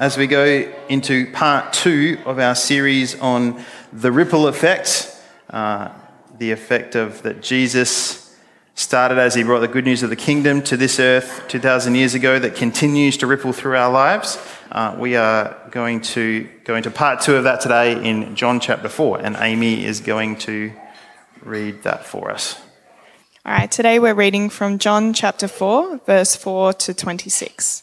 as we go into part two of our series on the ripple effect, uh, the effect of that Jesus started as he brought the good news of the kingdom to this earth 2,000 years ago that continues to ripple through our lives. Uh, we are going to go into part two of that today in John chapter 4, and Amy is going to read that for us. All right, today we're reading from John chapter 4, verse 4 to 26.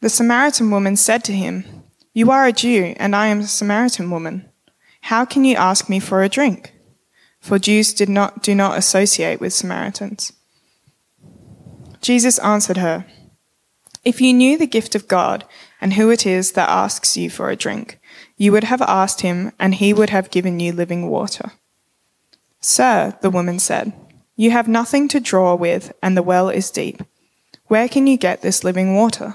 The Samaritan woman said to him, You are a Jew, and I am a Samaritan woman. How can you ask me for a drink? For Jews did not, do not associate with Samaritans. Jesus answered her, If you knew the gift of God and who it is that asks you for a drink, you would have asked him, and he would have given you living water. Sir, the woman said, you have nothing to draw with, and the well is deep. Where can you get this living water?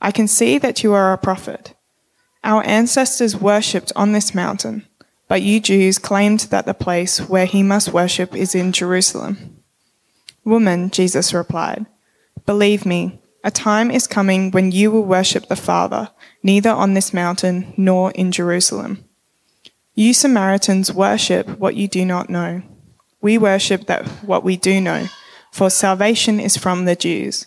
I can see that you are a prophet. Our ancestors worshipped on this mountain, but you Jews claimed that the place where he must worship is in Jerusalem. Woman, Jesus replied, Believe me, a time is coming when you will worship the Father, neither on this mountain nor in Jerusalem. You Samaritans worship what you do not know. We worship that what we do know, for salvation is from the Jews.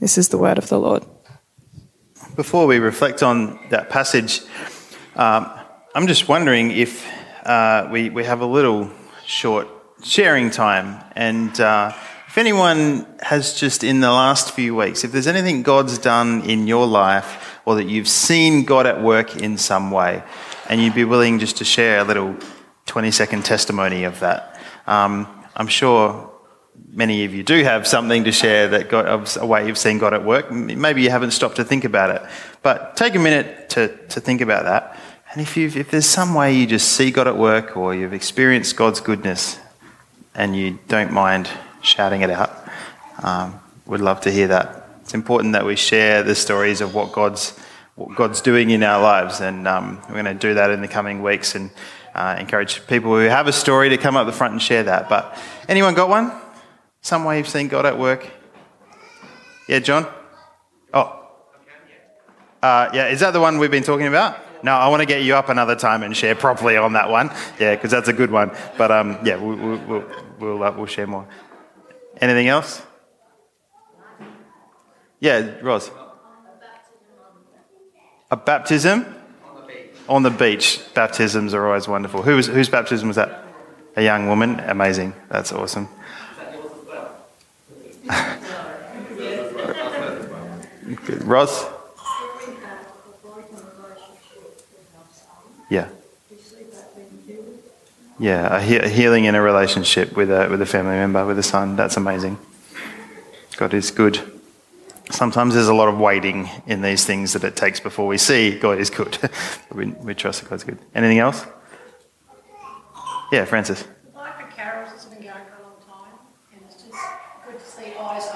This is the word of the Lord. Before we reflect on that passage, um, I'm just wondering if uh, we, we have a little short sharing time. And uh, if anyone has just in the last few weeks, if there's anything God's done in your life, or that you've seen God at work in some way, and you'd be willing just to share a little 20 second testimony of that. Um, I'm sure many of you do have something to share that of a way you've seen God at work. Maybe you haven't stopped to think about it, but take a minute to, to think about that. And if, you if there's some way you just see God at work or you've experienced God's goodness and you don't mind shouting it out, um, would love to hear that. It's important that we share the stories of what God's what God's doing in our lives, and um, we're going to do that in the coming weeks and uh, encourage people who have a story to come up the front and share that. But anyone got one? Some way you've seen God at work? Yeah, John. Oh, uh, yeah. Is that the one we've been talking about? No, I want to get you up another time and share properly on that one. Yeah, because that's a good one. But um, yeah, we'll we'll we'll, uh, we'll share more. Anything else? Yeah, Roz. A baptism? On the beach. Baptisms are always wonderful. Who was, whose baptism was that? A young woman? Amazing. That's awesome. Ross? Yeah. Yeah, a, he- healing in a relationship with a, with a family member, with a son. That's amazing. God is good. Sometimes there's a lot of waiting in these things that it takes before we see God is good. we, we trust that God's good. Anything else? Yeah, Francis. Like the carols, it's been going for a long time, and it's just good to see eyes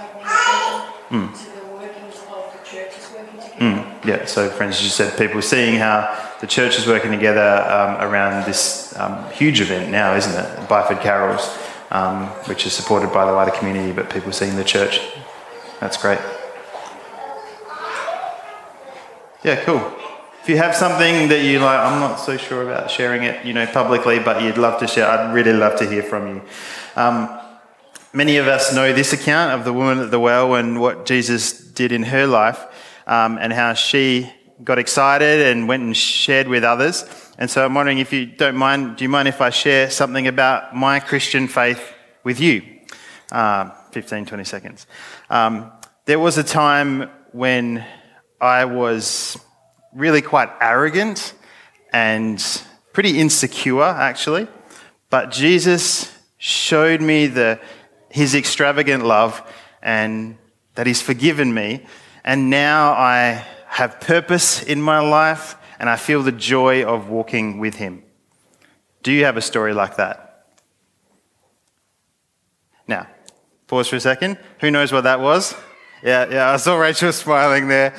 again to the workings of the churches working together. Yeah, so Francis, you said people seeing how the church is working together um, around this um, huge event now, isn't it? Byford Carols, um, which is supported by the wider community, but people seeing the church. That's great. Yeah, cool. If you have something that you like, I'm not so sure about sharing it, you know, publicly, but you'd love to share, I'd really love to hear from you. Um, many of us know this account of the woman at the well and what Jesus did in her life, um, and how she got excited and went and shared with others. And so I'm wondering if you don't mind, do you mind if I share something about my Christian faith with you? Uh, 15, 20 seconds. Um, there was a time when I was really quite arrogant and pretty insecure, actually. But Jesus showed me the, his extravagant love and that he's forgiven me. And now I have purpose in my life and I feel the joy of walking with him. Do you have a story like that? Now, pause for a second. Who knows what that was? Yeah, yeah, I saw Rachel smiling there.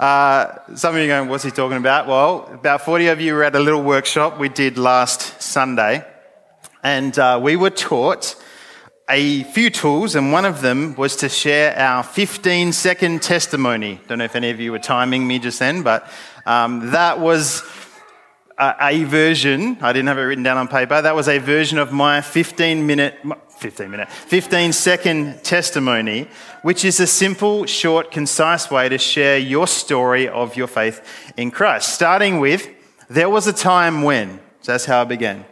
Uh, some of you going, what's he talking about? Well, about 40 of you were at a little workshop we did last Sunday, and uh, we were taught a few tools, and one of them was to share our 15 second testimony. Don't know if any of you were timing me just then, but um, that was a, a version. I didn't have it written down on paper. That was a version of my 15 minute, 15 minute, 15 second testimony, which is a simple, short, concise way to share your story of your faith in Christ. Starting with, there was a time when. So that's how I began.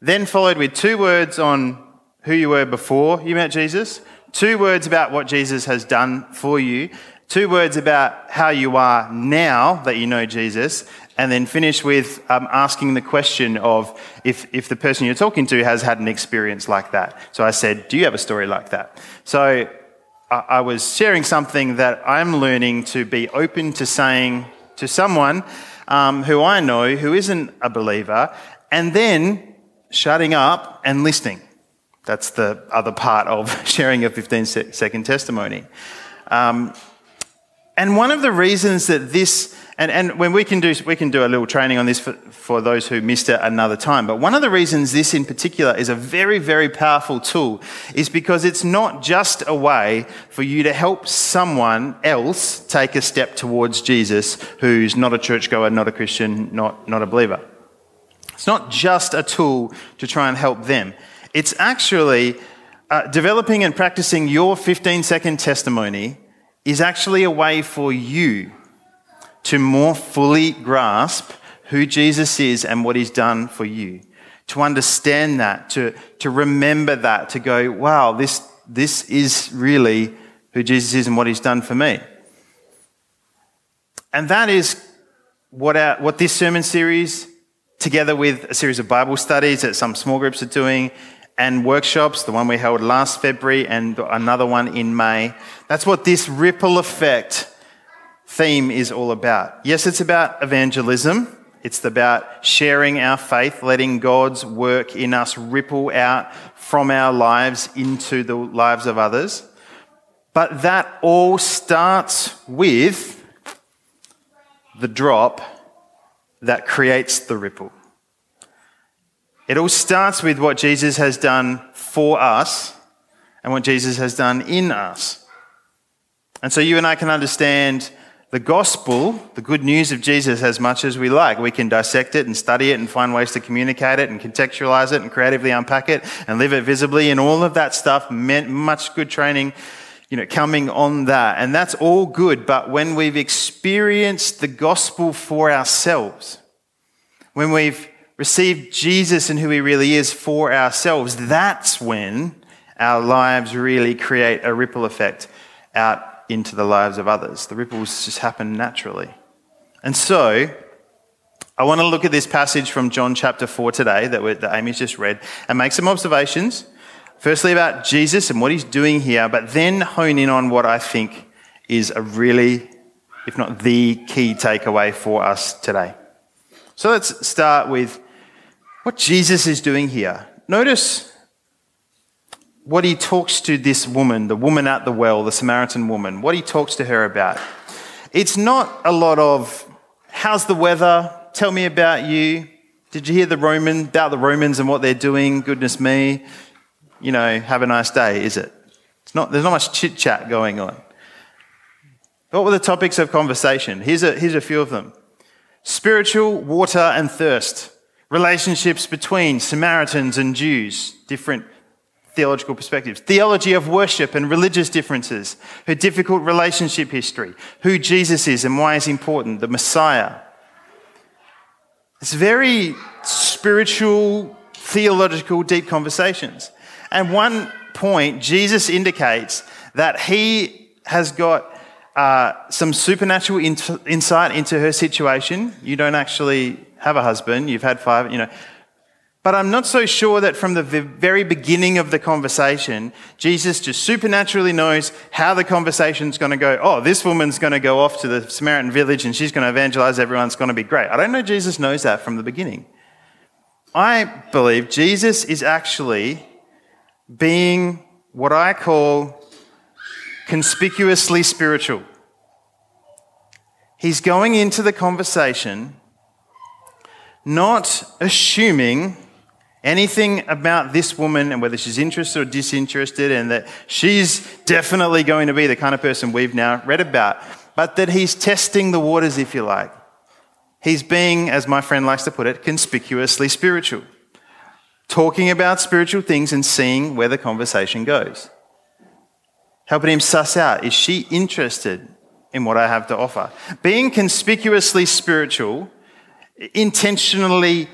Then followed with two words on who you were before you met Jesus, two words about what Jesus has done for you, two words about how you are now that you know Jesus, and then finish with um, asking the question of if, if the person you're talking to has had an experience like that. So I said, Do you have a story like that? So I, I was sharing something that I'm learning to be open to saying to someone um, who I know who isn't a believer, and then shutting up and listening. That's the other part of sharing a 15 second testimony. Um, and one of the reasons that this, and, and when we can do, we can do a little training on this for, for those who missed it another time, but one of the reasons this in particular is a very, very powerful tool is because it's not just a way for you to help someone else take a step towards Jesus who's not a churchgoer, not a Christian, not, not a believer. It's not just a tool to try and help them. It's actually uh, developing and practicing your 15 second testimony is actually a way for you to more fully grasp who Jesus is and what he's done for you. To understand that, to, to remember that, to go, wow, this, this is really who Jesus is and what he's done for me. And that is what, our, what this sermon series, together with a series of Bible studies that some small groups are doing, and workshops, the one we held last February and another one in May. That's what this ripple effect theme is all about. Yes, it's about evangelism. It's about sharing our faith, letting God's work in us ripple out from our lives into the lives of others. But that all starts with the drop that creates the ripple. It all starts with what Jesus has done for us and what Jesus has done in us. And so you and I can understand the gospel, the good news of Jesus, as much as we like. We can dissect it and study it and find ways to communicate it and contextualize it and creatively unpack it and live it visibly and all of that stuff. Meant much good training, you know, coming on that. And that's all good. But when we've experienced the gospel for ourselves, when we've received Jesus and who he really is for ourselves, that's when our lives really create a ripple effect out into the lives of others. The ripples just happen naturally. And so, I want to look at this passage from John chapter 4 today that, that Amy's just read and make some observations. Firstly, about Jesus and what he's doing here, but then hone in on what I think is a really, if not the key takeaway for us today. So let's start with what Jesus is doing here. Notice what he talks to this woman, the woman at the well, the Samaritan woman, what he talks to her about. It's not a lot of, how's the weather? Tell me about you. Did you hear the Roman, about the Romans and what they're doing? Goodness me. You know, have a nice day, is it? It's not, there's not much chit chat going on. What were the topics of conversation? Here's a, here's a few of them spiritual, water, and thirst, relationships between Samaritans and Jews, different theological perspectives, theology of worship and religious differences, her difficult relationship history, who Jesus is and why he's important, the Messiah. It's very spiritual, theological, deep conversations. And one point, Jesus indicates that he has got uh, some supernatural insight into her situation. You don't actually have a husband, you've had five, you know. But I'm not so sure that from the very beginning of the conversation, Jesus just supernaturally knows how the conversation's going to go. Oh, this woman's going to go off to the Samaritan village and she's going to evangelize everyone. It's going to be great. I don't know Jesus knows that from the beginning. I believe Jesus is actually being what I call conspicuously spiritual. He's going into the conversation not assuming anything about this woman and whether she's interested or disinterested, and that she's definitely going to be the kind of person we've now read about, but that he's testing the waters, if you like. He's being, as my friend likes to put it, conspicuously spiritual, talking about spiritual things and seeing where the conversation goes. Helping him suss out is she interested in what I have to offer? Being conspicuously spiritual, intentionally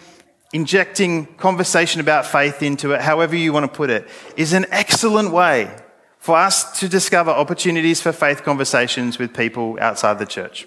injecting conversation about faith into it, however you want to put it, is an excellent way for us to discover opportunities for faith conversations with people outside the church.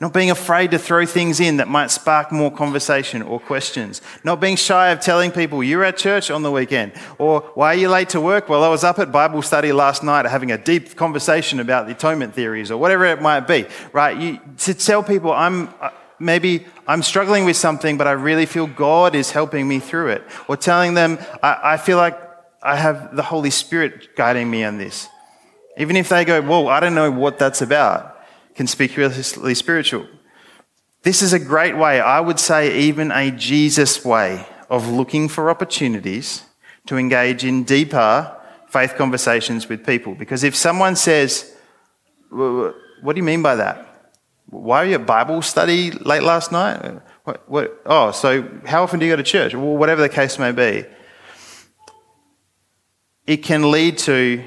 Not being afraid to throw things in that might spark more conversation or questions. Not being shy of telling people you're at church on the weekend. Or why are you late to work? Well, I was up at Bible study last night having a deep conversation about the atonement theories or whatever it might be, right? You, to tell people I'm, uh, maybe I'm struggling with something, but I really feel God is helping me through it. Or telling them, I, I feel like I have the Holy Spirit guiding me on this. Even if they go, Whoa, I don't know what that's about, conspicuously spiritual. This is a great way, I would say, even a Jesus way of looking for opportunities to engage in deeper faith conversations with people. Because if someone says, What do you mean by that? Why are you at Bible study late last night? What, what, oh, so how often do you go to church? Well, whatever the case may be. It can lead to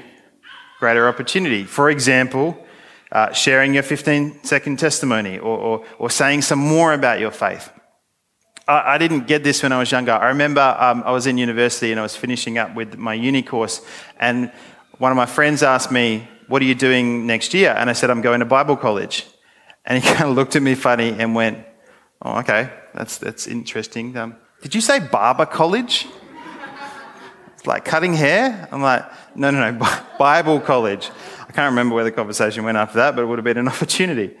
greater opportunity. For example, uh, sharing your 15 second testimony or, or, or, saying some more about your faith. I, I didn't get this when I was younger. I remember um, I was in university and I was finishing up with my uni course, and one of my friends asked me, What are you doing next year? And I said, I'm going to Bible college. And he kind of looked at me funny and went, Oh, okay, that's, that's interesting. Um, did you say barber college? It's like cutting hair? I'm like, No, no, no, Bible college. I can't remember where the conversation went after that, but it would have been an opportunity.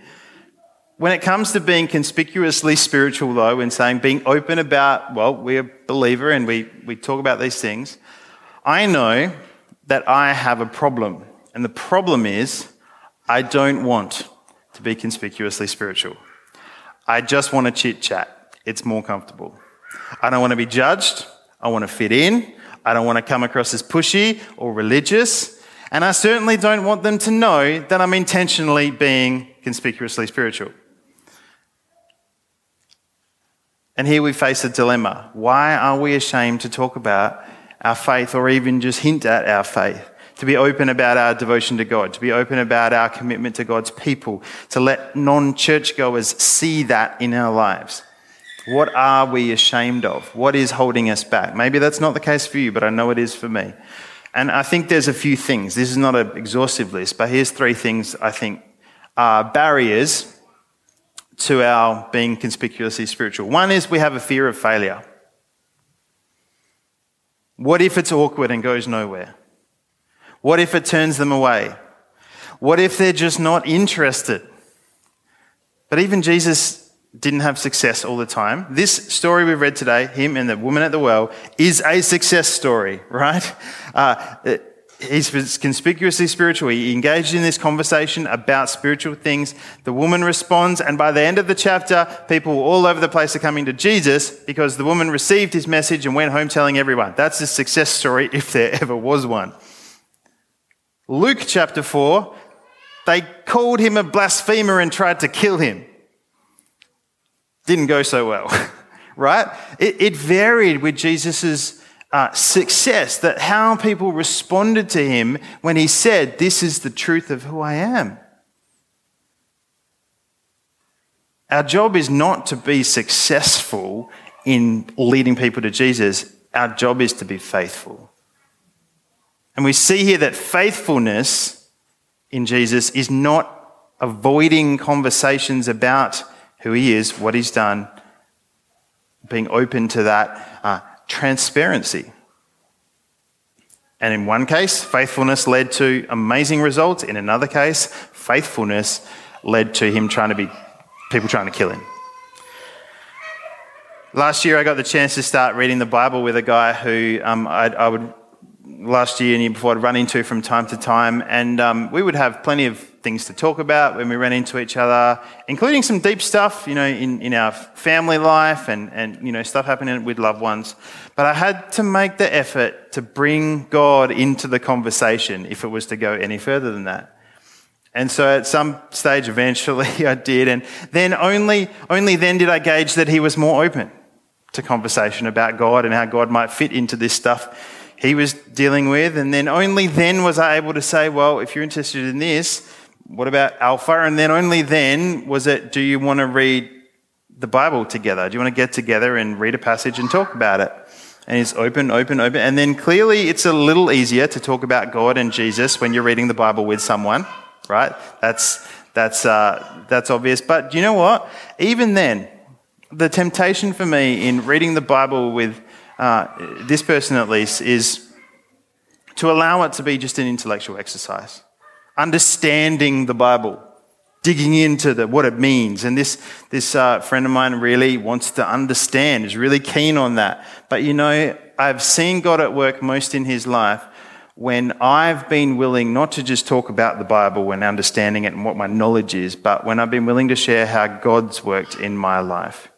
When it comes to being conspicuously spiritual, though, and saying being open about, well, we're a believer and we, we talk about these things, I know that I have a problem. And the problem is, I don't want to be conspicuously spiritual. I just want to chit chat. It's more comfortable. I don't want to be judged. I want to fit in. I don't want to come across as pushy or religious. And I certainly don't want them to know that I'm intentionally being conspicuously spiritual. And here we face a dilemma. Why are we ashamed to talk about our faith or even just hint at our faith? To be open about our devotion to God, to be open about our commitment to God's people, to let non churchgoers see that in our lives. What are we ashamed of? What is holding us back? Maybe that's not the case for you, but I know it is for me. And I think there's a few things. This is not an exhaustive list, but here's three things I think are barriers to our being conspicuously spiritual. One is we have a fear of failure. What if it's awkward and goes nowhere? What if it turns them away? What if they're just not interested? But even Jesus didn't have success all the time. This story we've read today, him and the woman at the well, is a success story, right? Uh, he's conspicuously spiritual. He engaged in this conversation about spiritual things. The woman responds, and by the end of the chapter, people all over the place are coming to Jesus because the woman received his message and went home telling everyone. That's a success story if there ever was one. Luke chapter 4, they called him a blasphemer and tried to kill him. Didn't go so well, right? It, it, varied with Jesus' uh, success, that how people responded to him when he said, This is the truth of who I am. Our job is not to be successful in leading people to Jesus, our job is to be faithful. And we see here that faithfulness in Jesus is not avoiding conversations about who he is, what he's done, being open to that uh, transparency. And in one case, faithfulness led to amazing results. In another case, faithfulness led to him trying to be people trying to kill him. Last year, I got the chance to start reading the Bible with a guy who um, I would last year and year before I'd run into from time to time, and um, we would have plenty of things to talk about when we ran into each other, including some deep stuff, you know, in, in our family life and, and, you know, stuff happening with loved ones. But I had to make the effort to bring God into the conversation if it was to go any further than that. And so at some stage, eventually I did, and then only, only then did I gauge that he was more open to conversation about God and how God might fit into this stuff he was dealing with. And then only then was I able to say, well, if you're interested in this, what about Alpha? And then only then was it, do you want to read the Bible together? Do you want to get together and read a passage and talk about it? And it's open, open, open. And then clearly it's a little easier to talk about God and Jesus when you're reading the Bible with someone, right? That's, that's, uh, that's obvious. But you know what? Even then, the temptation for me in reading the Bible with uh, this person at least, is to allow it to be just an intellectual exercise. Understanding the Bible, digging into the, what it means. And this, this uh, friend of mine really wants to understand, is really keen on that. But you know, I've seen God at work most in his life when I've been willing not to just talk about the Bible and understanding it and what my knowledge is, but when I've been willing to share how God's worked in my life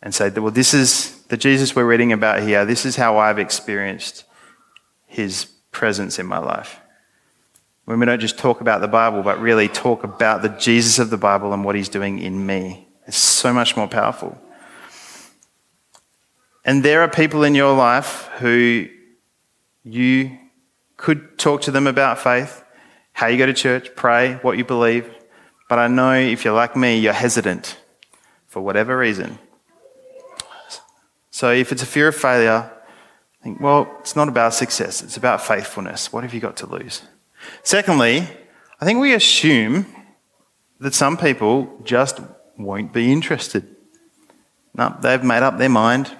and say, well, this is the Jesus we're reading about here, this is how I've experienced his presence in my life. When we don't just talk about the Bible, but really talk about the Jesus of the Bible and what he's doing in me, it's so much more powerful. And there are people in your life who you could talk to them about faith, how you go to church, pray, what you believe. But I know if you're like me, you're hesitant for whatever reason. So if it's a fear of failure, think, well, it's not about success, it's about faithfulness. What have you got to lose? Secondly, I think we assume that some people just won't be interested. No, they've made up their mind,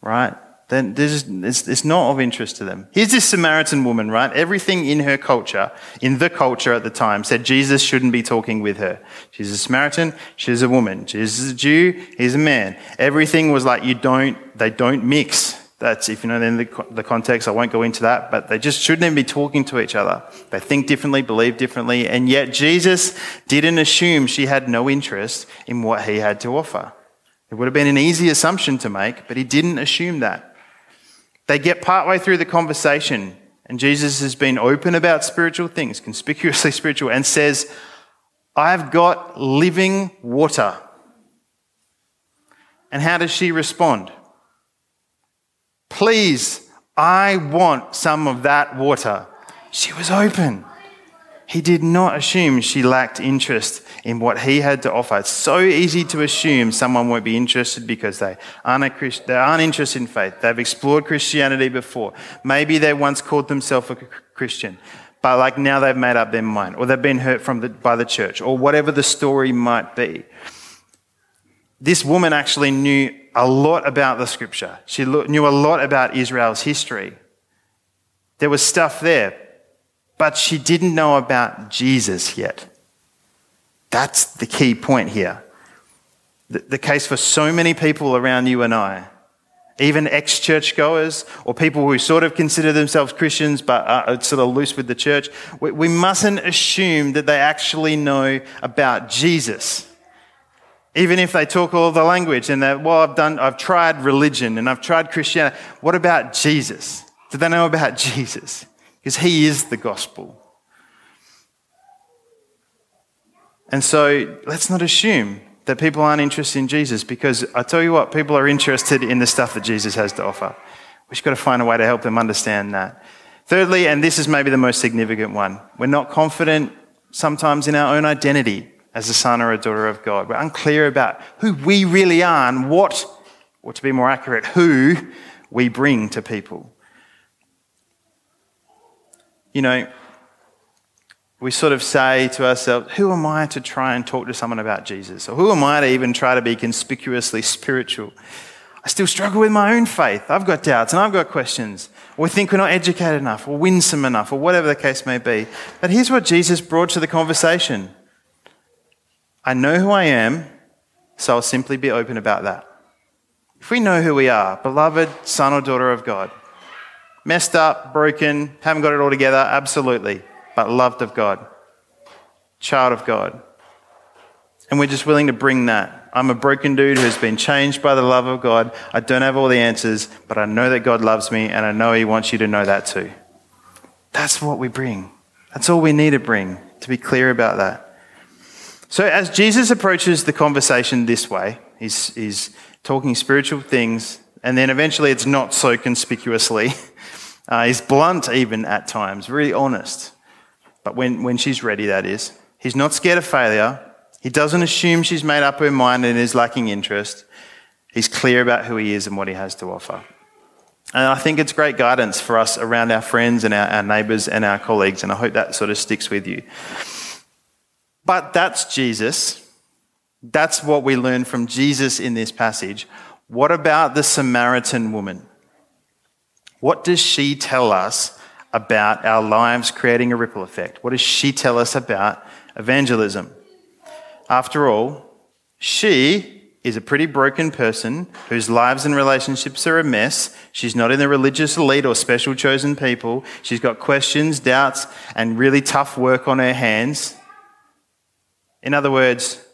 right? Then it's, it's not of interest to them. Here's this Samaritan woman, right? Everything in her culture, in the culture at the time, said Jesus shouldn't be talking with her. She's a Samaritan, she's a woman. Jesus is a Jew, he's a man. Everything was like, you don't, they don't mix. That's, if you know then the, the context, I won't go into that, but they just shouldn't even be talking to each other. They think differently, believe differently, and yet Jesus didn't assume she had no interest in what he had to offer. It would have been an easy assumption to make, but he didn't assume that. They get partway through the conversation, and Jesus has been open about spiritual things, conspicuously spiritual, and says, I've got living water. And how does she respond? Please, I want some of that water. She was open. He did not assume she lacked interest in what he had to offer. It's so easy to assume someone won't be interested because they aren't, Christ, they aren't interested in faith. They've explored Christianity before. Maybe they once called themselves a Christian, but like now they've made up their mind, or they've been hurt from the, by the church, or whatever the story might be. This woman actually knew a lot about the scripture. She knew a lot about Israel's history. There was stuff there but she didn't know about Jesus yet. That's the key point here. The, the case for so many people around you and I, even ex churchgoers or people who sort of consider themselves Christians but are sort of loose with the church, we, we mustn't assume that they actually know about Jesus. Even if they talk all the language and that, well, I've done, I've tried religion and I've tried Christianity. What about Jesus? Do they know about Jesus? Because he is the gospel. And so let's not assume that people aren't interested in Jesus because I tell you what, people are interested in the stuff that Jesus has to offer. We've got to find a way to help them understand that. Thirdly, and this is maybe the most significant one, we're not confident sometimes in our own identity as a son or a daughter of God. We're unclear about who we really are and what, or to be more accurate, who we bring to people you know, we sort of say to ourselves, who am I to try and talk to someone about Jesus? Or who am I to even try to be conspicuously spiritual? I still struggle with my own faith. I've got doubts and I've got questions. We think we're not educated enough or winsome enough or whatever the case may be. But here's what Jesus brought to the conversation I know who I am, so I'll simply be open about that. If we know who we are, beloved son or daughter of God, Messed up, broken, haven't got it all together, absolutely. But loved of God, child of God. And we're just willing to bring that. I'm a broken dude who's been changed by the love of God. I don't have all the answers, but I know that God loves me, and I know He wants you to know that too. That's what we bring. That's all we need to bring, to be clear about that. So, as Jesus approaches the conversation this way, he's, he's talking spiritual things, and then eventually it's not so conspicuously. Uh, he's blunt even at times, really honest. But when, when she's ready, that is. He's not scared of failure. He doesn't assume she's made up her mind and is lacking interest. He's clear about who he is and what he has to offer. And I think it's great guidance for us around our friends and our, our neighbours and our colleagues, and I hope that sort of sticks with you. But that's Jesus. That's what we learn from Jesus in this passage. What about the Samaritan woman? What does she tell us about our lives creating a ripple effect? What does she tell us about evangelism? After all, she is a pretty broken person whose lives and relationships are a mess. She's not in the religious elite or special chosen people. She's got questions, doubts, and really tough work on her hands. In other words,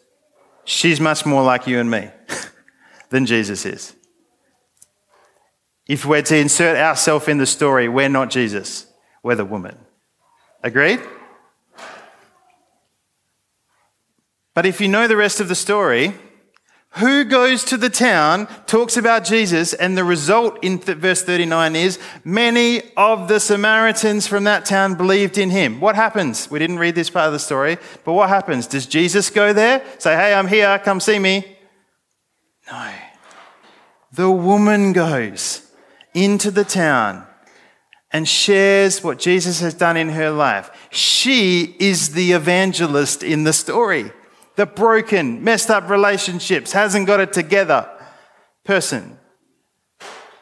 she's much more like you and me than Jesus is. If we're to insert ourselves in the story, we're not Jesus, we're the woman. Agreed? But if you know the rest of the story, who goes to the town, talks about Jesus, and the result in th- verse 39 is many of the Samaritans from that town believed in him. What happens? We didn't read this part of the story, but what happens? Does Jesus go there? Say, hey, I'm here, come see me? No. The woman goes into the town and shares what Jesus has done in her life. She is the evangelist in the story. The broken, messed up relationships, hasn't got it together person.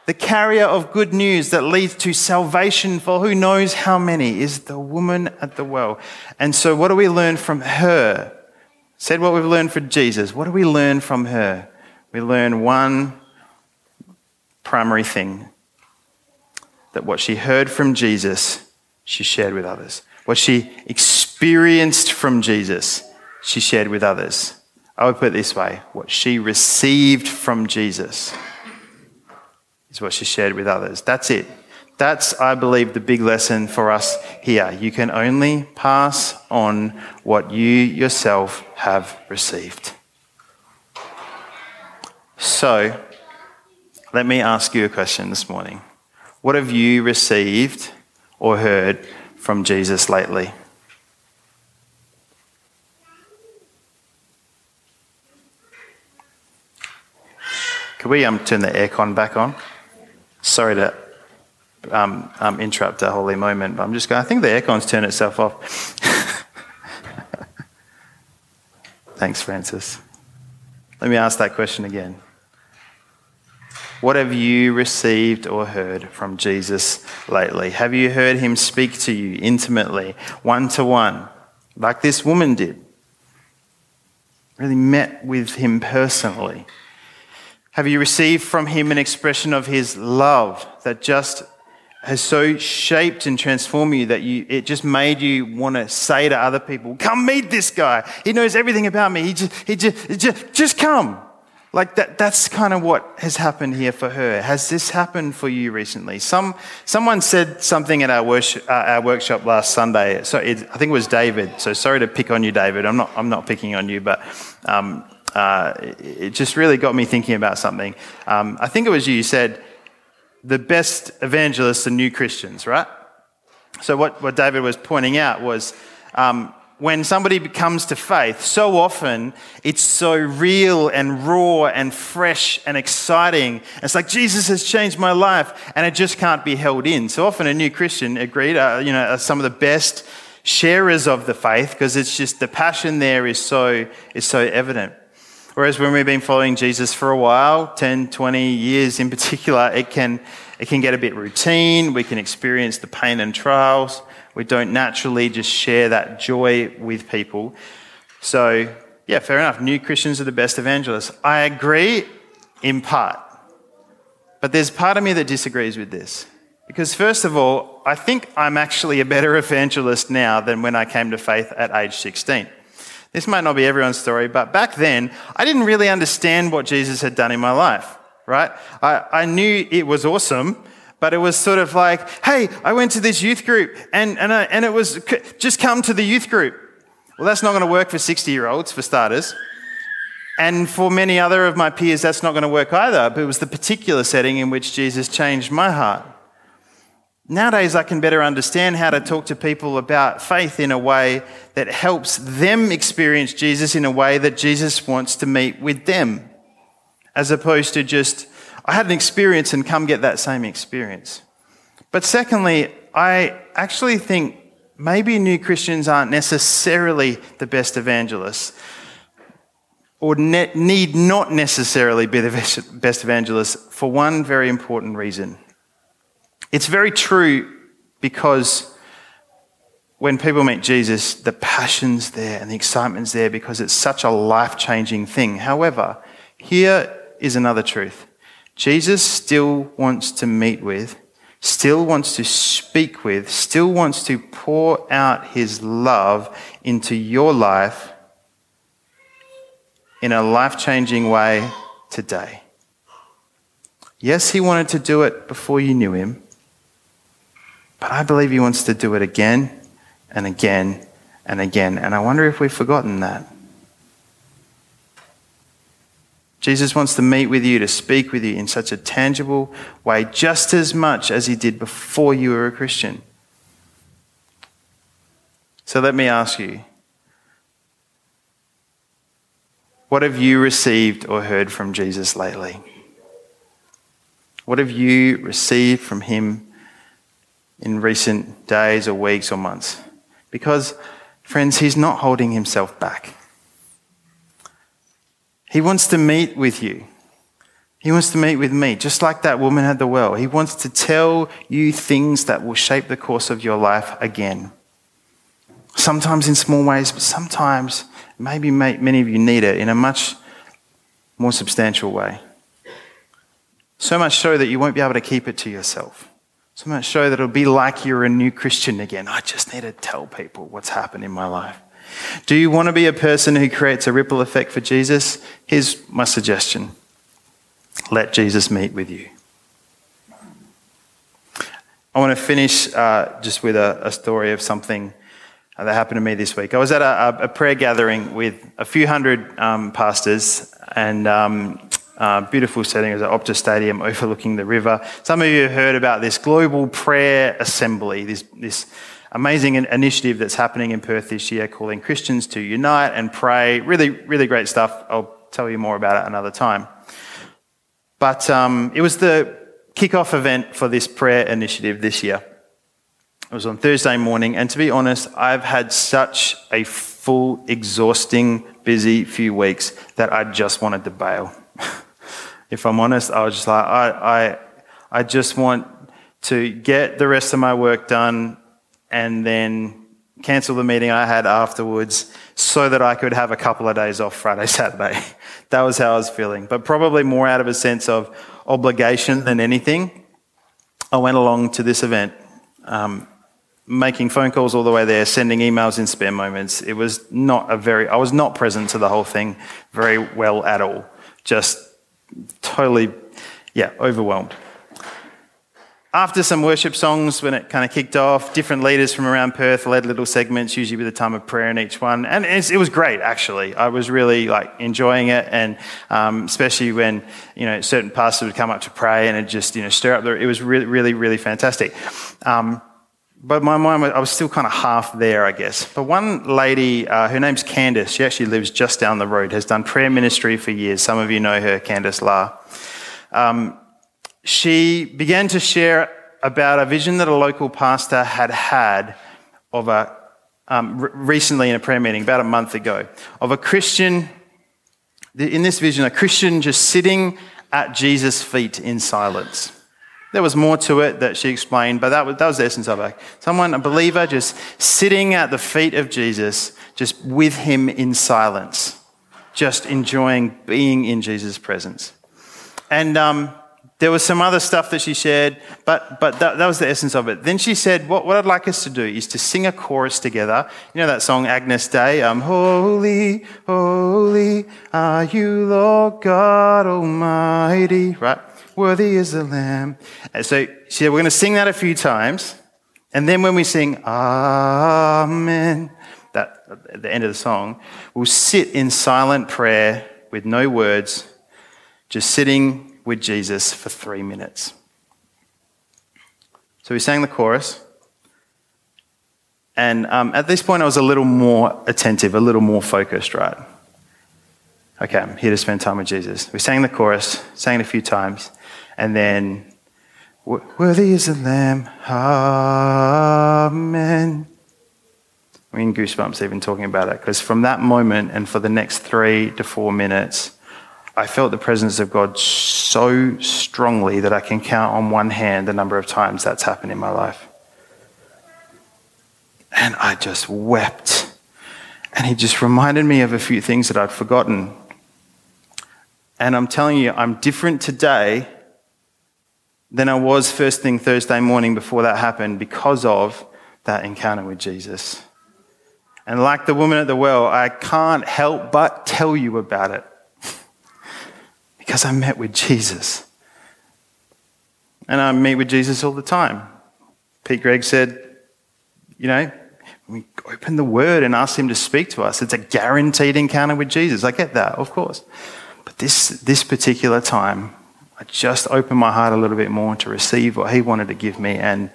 The carrier of good news that leads to salvation for who knows how many is the woman at the well. And so, what do we learn from her? Said what we've learned from Jesus. What do we learn from her? We learn one primary thing that what she heard from Jesus, she shared with others. What she experienced from Jesus, she shared with others. I would put it this way what she received from Jesus is what she shared with others. That's it. That's, I believe, the big lesson for us here. You can only pass on what you yourself have received. So, let me ask you a question this morning. What have you received or heard from Jesus lately? Could we um, turn the aircon back on? Sorry to um, um, interrupt a holy moment, but I'm just going, I think the aircon's turned itself off. Thanks, Francis. Let me ask that question again. What have you received or heard from Jesus lately? Have you heard him speak to you intimately, one to one, like this woman did? Really met with him personally? Have you received from him an expression of his love that just has so shaped and transformed you that you, it just made you want to say to other people, come meet this guy. He knows everything about me. He just, he just, just, just come. Like that, that's kind of what has happened here for her. Has this happened for you recently? Some, someone said something at our, worship, uh, our workshop last Sunday. So it, I think it was David. So sorry to pick on you, David. I'm not, I'm not picking on you, but um, uh, it, just really got me thinking about something. Um, I think it was you. You said, the best evangelists are new Christians, right? So, what, what David was pointing out was um, when somebody comes to faith, so often it's so real and raw and fresh and exciting. It's like Jesus has changed my life, and it just can't be held in. So often, a new Christian, agreed, uh, you know, are some of the best sharers of the faith because it's just the passion there is so is so evident. Whereas when we've been following Jesus for a while, 10, 20 years in particular, it can, it can get a bit routine. We can experience the pain and trials. We don't naturally just share that joy with people. So, yeah, fair enough. New Christians are the best evangelists. I agree in part. But there's part of me that disagrees with this. Because, first of all, I think I'm actually a better evangelist now than when I came to faith at age 16. This might not be everyone's story, but back then, I didn't really understand what Jesus had done in my life, right? I, I knew it was awesome, but it was sort of like, hey, I went to this youth group and, and, I, and it was just come to the youth group. Well, that's not going to work for 60 year olds, for starters. And for many other of my peers, that's not going to work either. But it was the particular setting in which Jesus changed my heart. Nowadays, I can better understand how to talk to people about faith in a way that helps them experience Jesus in a way that Jesus wants to meet with them, as opposed to just, I had an experience and come get that same experience. But secondly, I actually think maybe new Christians aren't necessarily the best evangelists, or ne- need not necessarily be the best evangelists for one very important reason. It's very true because when people meet Jesus, the passion's there and the excitement's there because it's such a life changing thing. However, here is another truth Jesus still wants to meet with, still wants to speak with, still wants to pour out his love into your life in a life changing way today. Yes, he wanted to do it before you knew him. But I believe he wants to do it again and again and again. And I wonder if we've forgotten that. Jesus wants to meet with you, to speak with you in such a tangible way, just as much as he did before you were a Christian. So let me ask you what have you received or heard from Jesus lately? What have you received from him in recent days or weeks or months. Because, friends, he's not holding himself back. He wants to meet with you. He wants to meet with me, just like that woman at the well. He wants to tell you things that will shape the course of your life again. Sometimes in small ways, but sometimes, maybe many of you need it in a much more substantial way. So much so that you won't be able to keep it to yourself. So to show that it'll be like you're a new Christian again. I just need to tell people what's happened in my life. Do you want to be a person who creates a ripple effect for Jesus? Here's my suggestion let Jesus meet with you. I want to finish uh, just with a, a, story of something that happened to me this week. I was at a, a prayer gathering with a few hundred um, pastors, and um, uh, beautiful setting. Was at Optus Stadium overlooking the river. Some of you have heard about this global prayer assembly, this, this amazing initiative that's happening in Perth this year, calling Christians to unite and pray. Really, really great stuff. I'll tell you more about it another time. But um, it was the kickoff event for this prayer initiative this year. It was on Thursday morning, and to be honest, I've had such a full, exhausting, busy few weeks that I just wanted to bail. if I'm honest, I was just like, I, I, I just want to get the rest of my work done and then cancel the meeting I had afterwards so that I could have a couple of days off Friday, Saturday. that was how I was feeling, but probably more out of a sense of obligation than anything. I went along to this event, um, making phone calls all the way there, sending emails in spare moments. It was not a very, I was not present to the whole thing very well at all. Just totally, yeah, overwhelmed after some worship songs, when it kind of kicked off, different leaders from around Perth led little segments, usually with a time of prayer in each one, and it was great. Actually, I was really like enjoying it, and um, especially when you know certain pastors would come up to pray and it just you know stir up. The, it was really, really, really fantastic. Um, but my mind, I was still kind of half there, I guess. But one lady, uh, her name's Candice, she actually lives just down the road, has done prayer ministry for years. Some of you know her, Candice La. Um, she began to share about a vision that a local pastor had had of a um, recently in a prayer meeting about a month ago of a Christian. In this vision, a Christian just sitting at Jesus' feet in silence. There was more to it that she explained, but that was, that was the essence of it. Someone, a believer, just sitting at the feet of Jesus, just with him in silence, just enjoying being in Jesus' presence. And um, there was some other stuff that she shared, but, but that, that was the essence of it. Then she said, what, what I'd like us to do is to sing a chorus together. You know that song, Agnus Dei? Um, holy, holy are you, Lord God Almighty, right? Worthy is the Lamb. And so she said, we're going to sing that a few times. And then when we sing, Amen, that, at the end of the song, we'll sit in silent prayer with no words, just sitting with Jesus for three minutes. So we sang the chorus. And um, at this point, I was a little more attentive, a little more focused, right? Okay, I'm here to spend time with Jesus. We sang the chorus, sang it a few times, and then, Worthy is the Lamb, Amen. I mean, goosebumps even talking about it, because from that moment and for the next three to four minutes, I felt the presence of God so strongly that I can count on one hand the number of times that's happened in my life. And I just wept. And he just reminded me of a few things that I'd forgotten. And I'm telling you, I'm different today than I was first thing Thursday morning before that happened because of that encounter with Jesus. And like the woman at the well, I can't help but tell you about it. Because I met with Jesus. And I meet with Jesus all the time. Pete Greig said, you know, we open the word and ask him to speak to us. It's a guaranteed encounter with Jesus. I get that, of course. But this, this particular time, I just opened my heart a little bit more to receive what he wanted to give me. And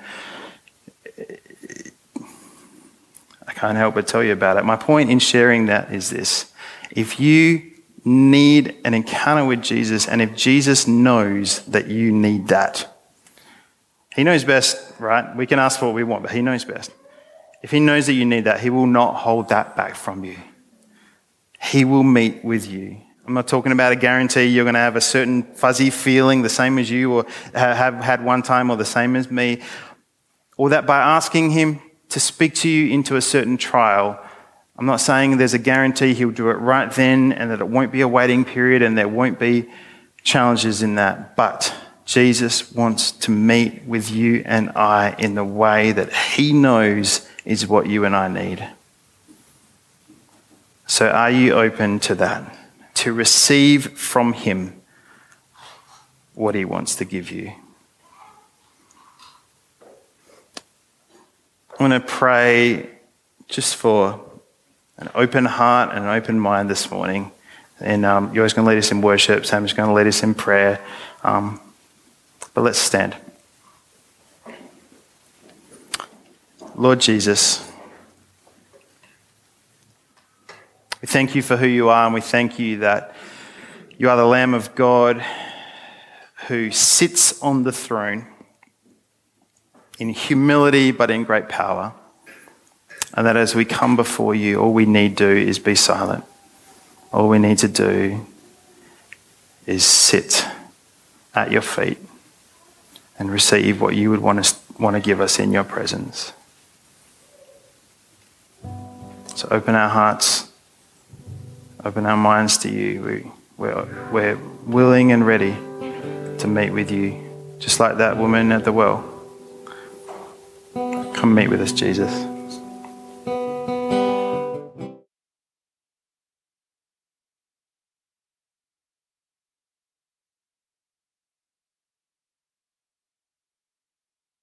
I can't help but tell you about it. My point in sharing that is this if you need an encounter with Jesus, and if Jesus knows that you need that, He knows best, right? We can ask for what we want, but He knows best. If He knows that you need that, He will not hold that back from you. He will meet with you. I'm not talking about a guarantee you're going to have a certain fuzzy feeling, the same as you, or have had one time, or the same as me, or that by asking Him to speak to you into a certain trial, I'm not saying there's a guarantee he'll do it right then and that it won't be a waiting period and there won't be challenges in that. But Jesus wants to meet with you and I in the way that he knows is what you and I need. So are you open to that? To receive from him what he wants to give you? I want to pray just for an open heart and an open mind this morning. And um, you're always going to lead us in worship. Sam's going to lead us in prayer. Um, but let's stand. Lord Jesus, we thank you for who you are, and we thank you that you are the Lamb of God who sits on the throne in humility but in great power. And that as we come before you, all we need do is be silent. All we need to do is sit at your feet and receive what you would want, us, want to give us in your presence. So open our hearts, open our minds to you. We, we're, we're willing and ready to meet with you, just like that woman at the well. Come meet with us, Jesus.